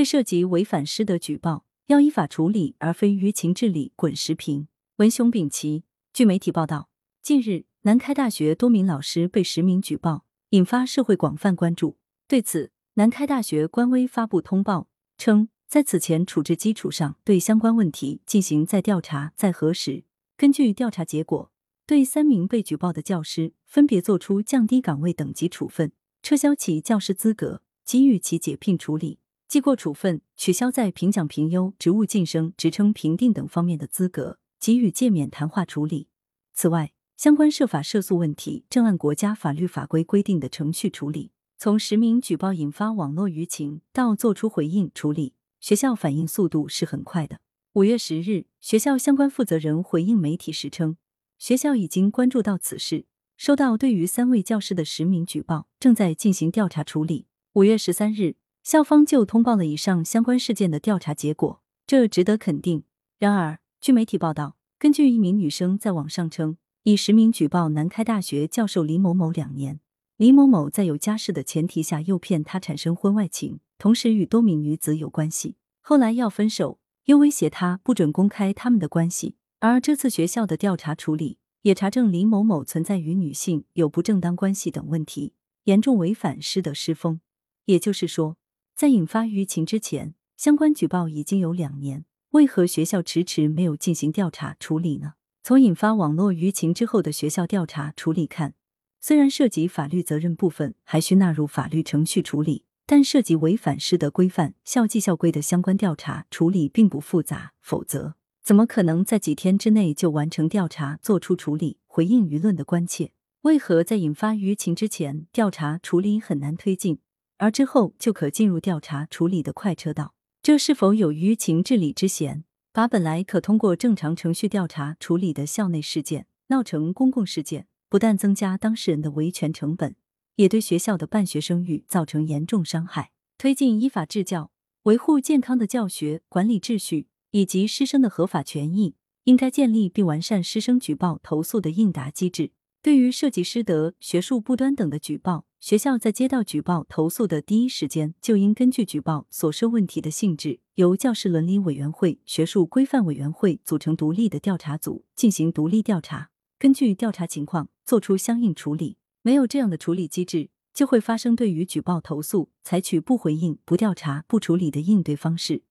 对涉及违反师德举报，要依法处理，而非舆情治理滚石屏。文雄丙奇。据媒体报道，近日南开大学多名老师被实名举报，引发社会广泛关注。对此，南开大学官微发布通报称，在此前处置基础上，对相关问题进行再调查、再核实。根据调查结果，对三名被举报的教师分别作出降低岗位等级处分、撤销其教师资格、给予其解聘处理。记过处分，取消在评奖评优、职务晋升、职称评定等方面的资格，给予诫勉谈话处理。此外，相关涉法涉诉问题正按国家法律法规规定的程序处理。从实名举报引发网络舆情到作出回应处理，学校反应速度是很快的。五月十日，学校相关负责人回应媒体时称，学校已经关注到此事，收到对于三位教师的实名举报，正在进行调查处理。五月十三日。校方就通报了以上相关事件的调查结果，这值得肯定。然而，据媒体报道，根据一名女生在网上称，以实名举报南开大学教授李某某两年，李某某在有家室的前提下诱骗她产生婚外情，同时与多名女子有关系，后来要分手，又威胁她不准公开他们的关系。而这次学校的调查处理也查证李某某存在与女性有不正当关系等问题，严重违反师德师风。也就是说。在引发舆情之前，相关举报已经有两年，为何学校迟迟没有进行调查处理呢？从引发网络舆情之后的学校调查处理看，虽然涉及法律责任部分还需纳入法律程序处理，但涉及违反师德规范、校纪校规的相关调查处理并不复杂，否则怎么可能在几天之内就完成调查、做出处理、回应舆论的关切？为何在引发舆情之前，调查处理很难推进？而之后就可进入调查处理的快车道，这是否有舆情治理之嫌？把本来可通过正常程序调查处理的校内事件闹成公共事件，不但增加当事人的维权成本，也对学校的办学声誉造成严重伤害。推进依法治教，维护健康的教学管理秩序以及师生的合法权益，应该建立并完善师生举报投诉的应答机制。对于涉及师德、学术不端等的举报，学校在接到举报投诉的第一时间，就应根据举报所涉问题的性质，由教师伦理委员会、学术规范委员会组成独立的调查组进行独立调查，根据调查情况作出相应处理。没有这样的处理机制，就会发生对于举报投诉采取不回应、不调查、不处理的应对方式，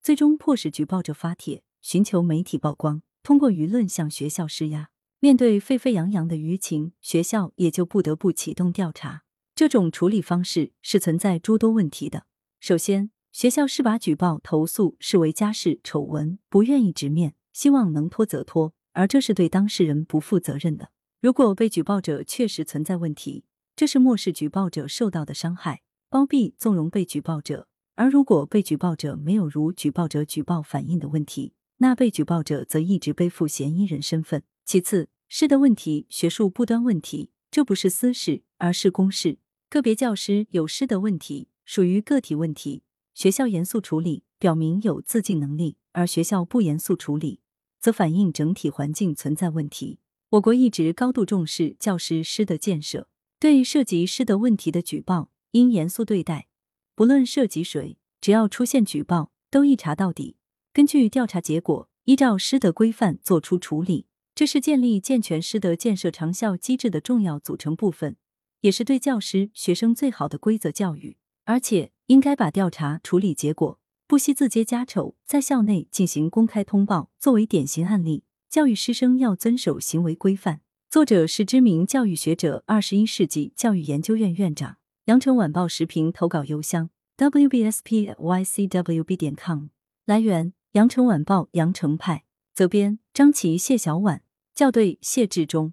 最终迫使举报者发帖寻求媒体曝光，通过舆论向学校施压。面对沸沸扬扬的舆情，学校也就不得不启动调查。这种处理方式是存在诸多问题的。首先，学校是把举报投诉视为家事丑闻，不愿意直面，希望能拖则拖，而这是对当事人不负责任的。如果被举报者确实存在问题，这是漠视举报者受到的伤害，包庇纵容被举报者；而如果被举报者没有如举报者举报反映的问题，那被举报者则一直背负嫌疑人身份。其次，师德问题、学术不端问题，这不是私事，而是公事。个别教师有师德问题，属于个体问题，学校严肃处理，表明有自净能力；而学校不严肃处理，则反映整体环境存在问题。我国一直高度重视教师师德建设，对涉及师德问题的举报应严肃对待，不论涉及谁，只要出现举报，都一查到底，根据调查结果，依照师德规范作出处理。这是建立健全师德建设长效机制的重要组成部分，也是对教师、学生最好的规则教育。而且，应该把调查处理结果不惜自揭家丑，在校内进行公开通报，作为典型案例，教育师生要遵守行为规范。作者是知名教育学者，二十一世纪教育研究院院长。羊城晚报时评投稿邮箱：wbspycwb 点 com。来源：羊城晚报羊城派。责编：张琪、谢小婉，校对：谢志忠。